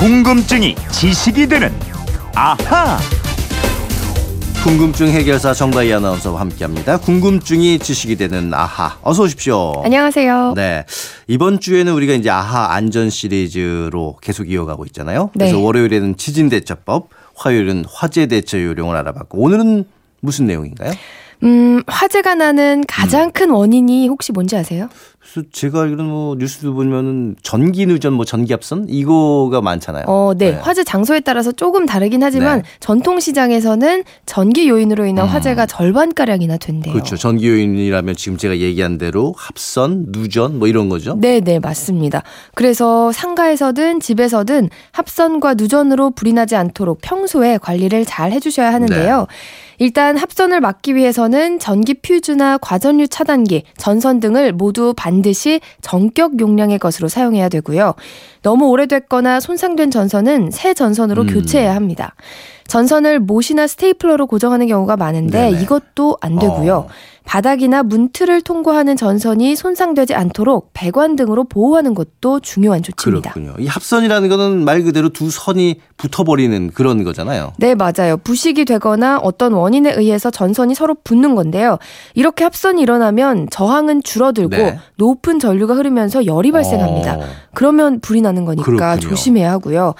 궁금증이 지식이 되는 아하. 궁금증 해결사 정다희 아나운서와 함께합니다. 궁금증이 지식이 되는 아하. 어서 오십시오. 안녕하세요. 네. 이번 주에는 우리가 이제 아하 안전 시리즈로 계속 이어가고 있잖아요. 네. 그래서 월요일에는 지진 대처법, 화요일은 화재 대처 요령을 알아봤고 오늘은 무슨 내용인가요? 음, 화재가 나는 가장 큰 원인이 혹시 뭔지 아세요? 그래서 제가 알기로는 뭐 뉴스도 보면은 전기 누전 뭐 전기 합선 이거가 많잖아요. 어, 네. 화재 장소에 따라서 조금 다르긴 하지만 네. 전통 시장에서는 전기 요인으로 인한 화재가 절반 가량이나 된대요. 그렇죠. 전기 요인이라면 지금 제가 얘기한 대로 합선, 누전 뭐 이런 거죠. 네, 네, 맞습니다. 그래서 상가에서든 집에서든 합선과 누전으로 불이 나지 않도록 평소에 관리를 잘 해 주셔야 하는데요. 일단 합선을 막기 위해서는 전기 퓨즈나 과전류 차단기, 전선 등을 모두 반드시 정격 용량의 것으로 사용해야 되고요. 너무 오래됐거나 손상된 전선은 새 전선으로 음. 교체해야 합니다. 전선을 못이나 스테이플러로 고정하는 경우가 많은데 네네. 이것도 안 되고요. 어. 바닥이나 문틀을 통과하는 전선이 손상되지 않도록 배관 등으로 보호하는 것도 중요한 조치입니다. 그렇군요. 이 합선이라는 거는 말 그대로 두 선이 붙어버리는 그런 거잖아요. 네, 맞아요. 부식이 되거나 어떤 원인에 의해서 전선이 서로 붙는 건데요. 이렇게 합선이 일어나면 저항은 줄어들고 네. 높은 전류가 흐르면서 열이 발생합니다. 어. 그러면 불이 나는 거니까 그렇군요. 조심해야 하고요.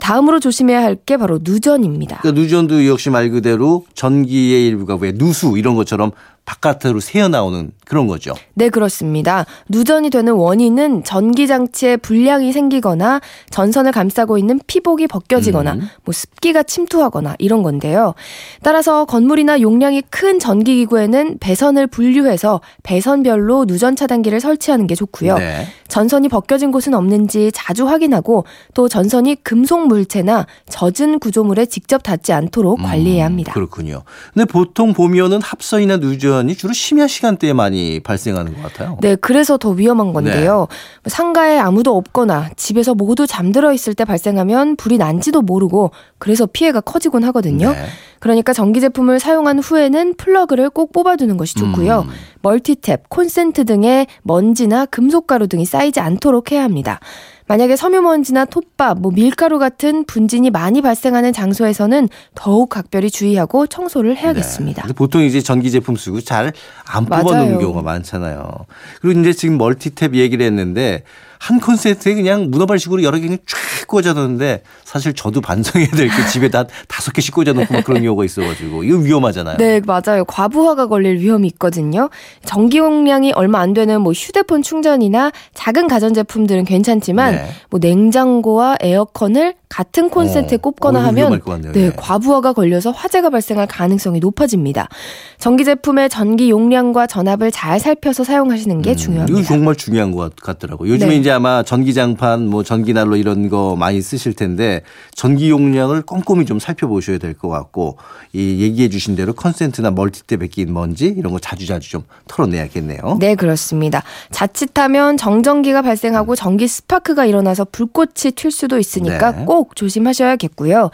다음으로 조심해야 할 게 바로 누전입니다. 그러니까 누전도 역시 말 그대로 전기의 일부가 왜 누수 이런 것처럼 바깥으로 새어나오는 그런 거죠. 네, 그렇습니다. 누전이 되는 원인은 전기 장치에 불량이 생기거나 전선을 감싸고 있는 피복이 벗겨지거나 음. 뭐 습기가 침투하거나 이런 건데요. 따라서 건물이나 용량이 큰 전기 기구에는 배선을 분류해서 배선별로 누전 차단기를 설치하는 게 좋고요. 네. 전선이 벗겨진 곳은 없는지 자주 확인하고 또 전선이 금속 물체나 젖은 구조물에 직접 닿지 않도록 관리해야 합니다. 음, 그렇군요. 근데 보통 보면은 합선이나 누전 이 주로 심야 시간대에 많이 발생하는 것 같아요. 네, 그래서 더 위험한 건데요. 상가에 아무도 없거나 집에서 모두 잠들어 있을 때 발생하면 불이 난지도 모르고 그래서 피해가 커지곤 하거든요. 네. 그러니까 전기 제품을 사용한 후에는 플러그를 꼭 뽑아두는 것이 좋고요. 음. 멀티탭, 콘센트 등의 먼지나 금속가루 등이 쌓이지 않도록 해야 합니다. 만약에 섬유먼지나 톱밥, 뭐 밀가루 같은 분진이 많이 발생하는 장소에서는 더욱 각별히 주의하고 청소를 해야겠습니다. 근데 보통 이제 전기 제품 쓰고 잘 안. 뽑아놓는 경우가 많잖아요. 그리고 이제 지금 멀티탭 얘기를 했는데 한 콘센트에 그냥 문어발식으로 여러 개 그냥 쫙 꽂아놓는데 사실 저도 반성해야 될 게 집에 다 다섯 개씩 꽂아놓고 막 그런 경우가 있어가지고 이거 위험하잖아요. 네, 맞아요. 과부하가 걸릴 위험이 있거든요. 전기 용량이 얼마 안 되는 뭐 휴대폰 충전이나 작은 가전제품들은 괜찮지만 네. 뭐 냉장고와 에어컨을 같은 콘센트에 어, 꼽거나 어, 하면 같네요. 네, 네. 과부하가 걸려서 화재가 발생할 가능성이 높아집니다. 전기 제품의 전기 용량과 전압을 잘 살펴서 사용하시는 게 음, 중요합니다. 이거 정말 중요한 것 같더라고요. 요즘에 네. 이제 아마 전기장판, 뭐 전기난로 이런 거 많이 쓰실 텐데 전기 용량을 꼼꼼히 좀 살펴보셔야 될 것 같고 이 얘기해 주신 대로 컨센트나 멀티탭에 베낀 먼지 이런 거 자주자주 좀 털어내야겠네요. 네, 그렇습니다. 자칫하면 정전기가 발생하고 전기 스파크가 일어나서 불꽃이 튈 수도 있으니까 네. 꼭 조심하셔야겠고요.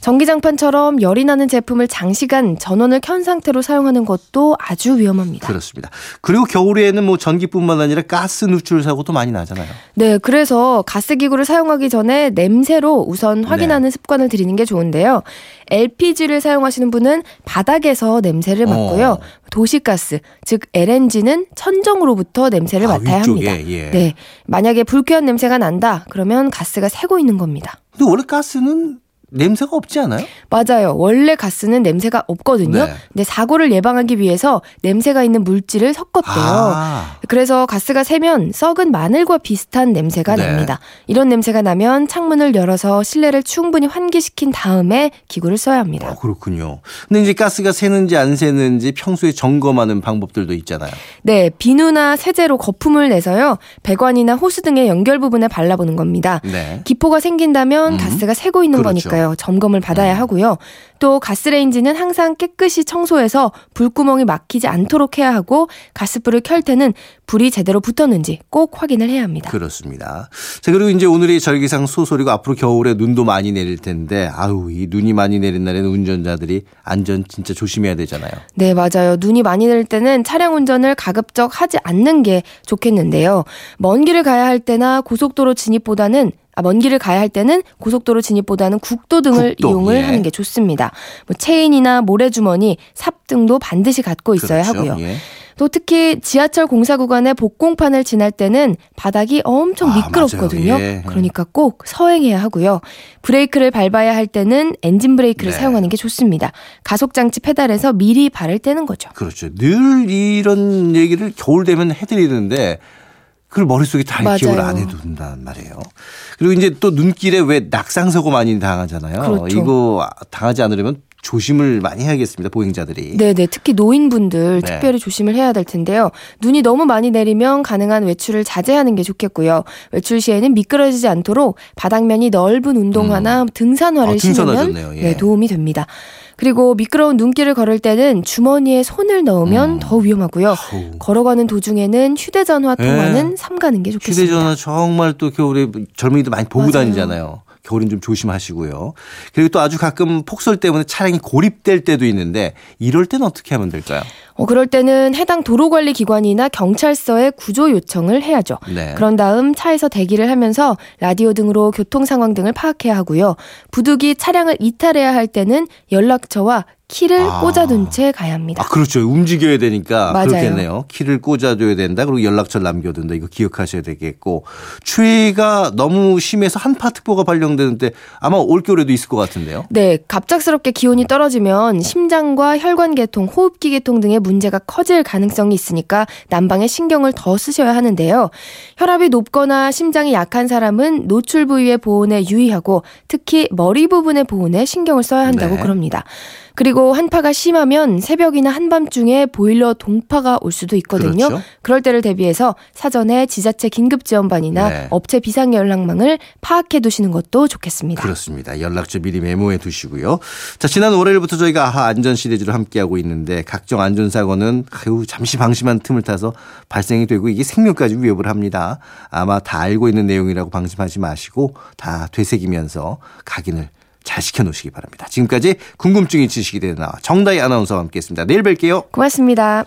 전기장판처럼 열이 나는 제품을 장시간 전원을 켠 상태로 사용하는 것도 아주 위험합니다. 그렇습니다. 그리고 겨울에는 뭐 전기뿐만 아니라 가스 누출 사고도 많이 나잖아요. 네, 그래서 가스 기구를 사용하기 전에 냄새로 우선 확인하는 습관을 들이는 게 좋은데요. LPG를 사용하시는 분은 바닥에서 냄새를 맡고요. 어. 도시가스, 즉 LNG는 천정으로부터 냄새를 아, 맡아야 위쪽에, 합니다. 예. 네, 만약에 불쾌한 냄새가 난다, 그러면 가스가 새고 있는 겁니다. 근데 원래 가스는 냄새가 없지 않아요? 맞아요. 원래 가스는 냄새가 없거든요. 네. 근데 사고를 예방하기 위해서 냄새가 있는 물질을 섞었대요. 아, 그래서 가스가 새면 썩은 마늘과 비슷한 냄새가 네. 납니다. 이런 냄새가 나면 창문을 열어서 실내를 충분히 환기시킨 다음에 기구를 써야 합니다. 어, 그렇군요. 근데 이제 가스가 새는지 안 새는지 평소에 점검하는 방법들도 있잖아요. 네, 비누나 세제로 거품을 내서요. 배관이나 호스 등의 연결 부분에 발라보는 겁니다. 네. 기포가 생긴다면 음. 가스가 새고 있는 그렇죠. 거니까요. 점검을 받아야 하고요. 또 가스레인지는 항상 깨끗이 청소해서 불구멍이 막히지 않도록 해야 하고 가스불을 켤 때는 불이 제대로 붙었는지 꼭 확인을 해야 합니다. 그렇습니다. 자, 그리고 이제 오늘이 절기상 소소리고 앞으로 겨울에 눈도 많이 내릴 텐데 아우, 이 눈이 많이 내린 날에는 운전자들이 안전 진짜 조심해야 되잖아요. 네, 맞아요. 눈이 많이 내릴 때는 차량 운전을 가급적 하지 않는 게 좋겠는데요. 먼 길을 가야 할 때나 고속도로 진입보다는 아, 먼 길을 가야 할 때는 고속도로 진입보다는 국도 등을 국도, 이용을 예. 하는 게 좋습니다. 뭐 체인이나 모래주머니, 삽 등도 반드시 갖고 있어야 그렇죠. 하고요. 예. 또 특히 지하철 공사 구간의 복공판을 지날 때는 바닥이 엄청 아, 미끄럽거든요. 맞아요. 예. 그러니까 꼭 서행해야 하고요. 브레이크를 밟아야 할 때는 엔진 브레이크를 네. 사용하는 게 좋습니다. 가속 장치 페달에서 미리 발을 떼는 거죠. 그렇죠. 늘 이런 얘기를 겨울 되면 해드리는데 그걸 머릿속에 잘 맞아요. 기억을 안 해둔단 말이에요. 그리고 이제 또 눈길에 왜 낙상사고 많이 당하잖아요. 그렇죠. 이거 당하지 않으려면 조심을 많이 해야겠습니다. 보행자들이. 네네. 특히 노인분들 네. 특별히 조심을 해야 될 텐데요. 눈이 너무 많이 내리면 가능한 외출을 자제하는 게 좋겠고요. 외출 시에는 미끄러지지 않도록 바닥면이 넓은 운동화나 등산화를 아, 신으면. 예. 네, 도움이 됩니다. 그리고 미끄러운 눈길을 걸을 때는 주머니에 손을 넣으면 음. 더 위험하고요. 아우. 걸어가는 도중에는 휴대전화 네. 통화는 삼가는 게 좋겠습니다. 휴대전화 정말 또 겨울에 젊은이들 많이 보고 맞아요. 다니잖아요. 겨울엔 좀 조심하시고요. 그리고 또 아주 가끔 폭설 때문에 차량이 고립될 때도 있는데 이럴 때는 어떻게 하면 될까요? 어, 그럴 때는 해당 도로관리기관이나 경찰서에 구조 요청을 해야죠. 네. 그런 다음 차에서 대기를 하면서 라디오 등으로 교통 상황 등을 파악해야 하고요. 부득이 차량을 이탈해야 할 때는 연락처와 키를 아. 꽂아둔 채 가야 합니다. 아, 그렇죠. 움직여야 되니까 맞아요. 그렇겠네요. 키를 꽂아줘야 된다. 그리고 연락처를 남겨둔다. 이거 기억하셔야 되겠고 추위가 너무 심해서 한파특보가 발령되는 데 아마 올겨울에도 있을 것 같은데요. 네, 갑작스럽게 기온이 떨어지면 심장과 혈관 계통, 호흡기 계통 등의 문제가 커질 가능성이 있으니까 난방에 신경을 더 쓰셔야 하는데요. 혈압이 높거나 심장이 약한 사람은 노출 부위의 보온에 유의하고 특히 머리 부분의 보온에 신경을 써야 한다고 네. 그럽니다. 그리고 한파가 심하면 새벽이나 한밤중에 보일러 동파가 올 수도 있거든요. 그렇죠. 그럴 때를 대비해서 사전에 지자체 긴급지원반이나 네. 업체 비상연락망을 파악해 두시는 것도 좋겠습니다. 그렇습니다. 연락처 미리 메모해 두시고요. 자, 지난 월요일부터 저희가 아하 안전 시리즈를 함께하고 있는데 각종 안전사고는 아유, 잠시 방심한 틈을 타서 발생이 되고 이게 생명까지 위협을 합니다. 아마 다 알고 있는 내용이라고 방심하지 마시고 다 되새기면서 각인을 잘 시켜놓으시기 바랍니다. 지금까지 궁금증이 지식이 되는 나와 정다희 아나운서와 함께했습니다. 내일 뵐게요. 고맙습니다.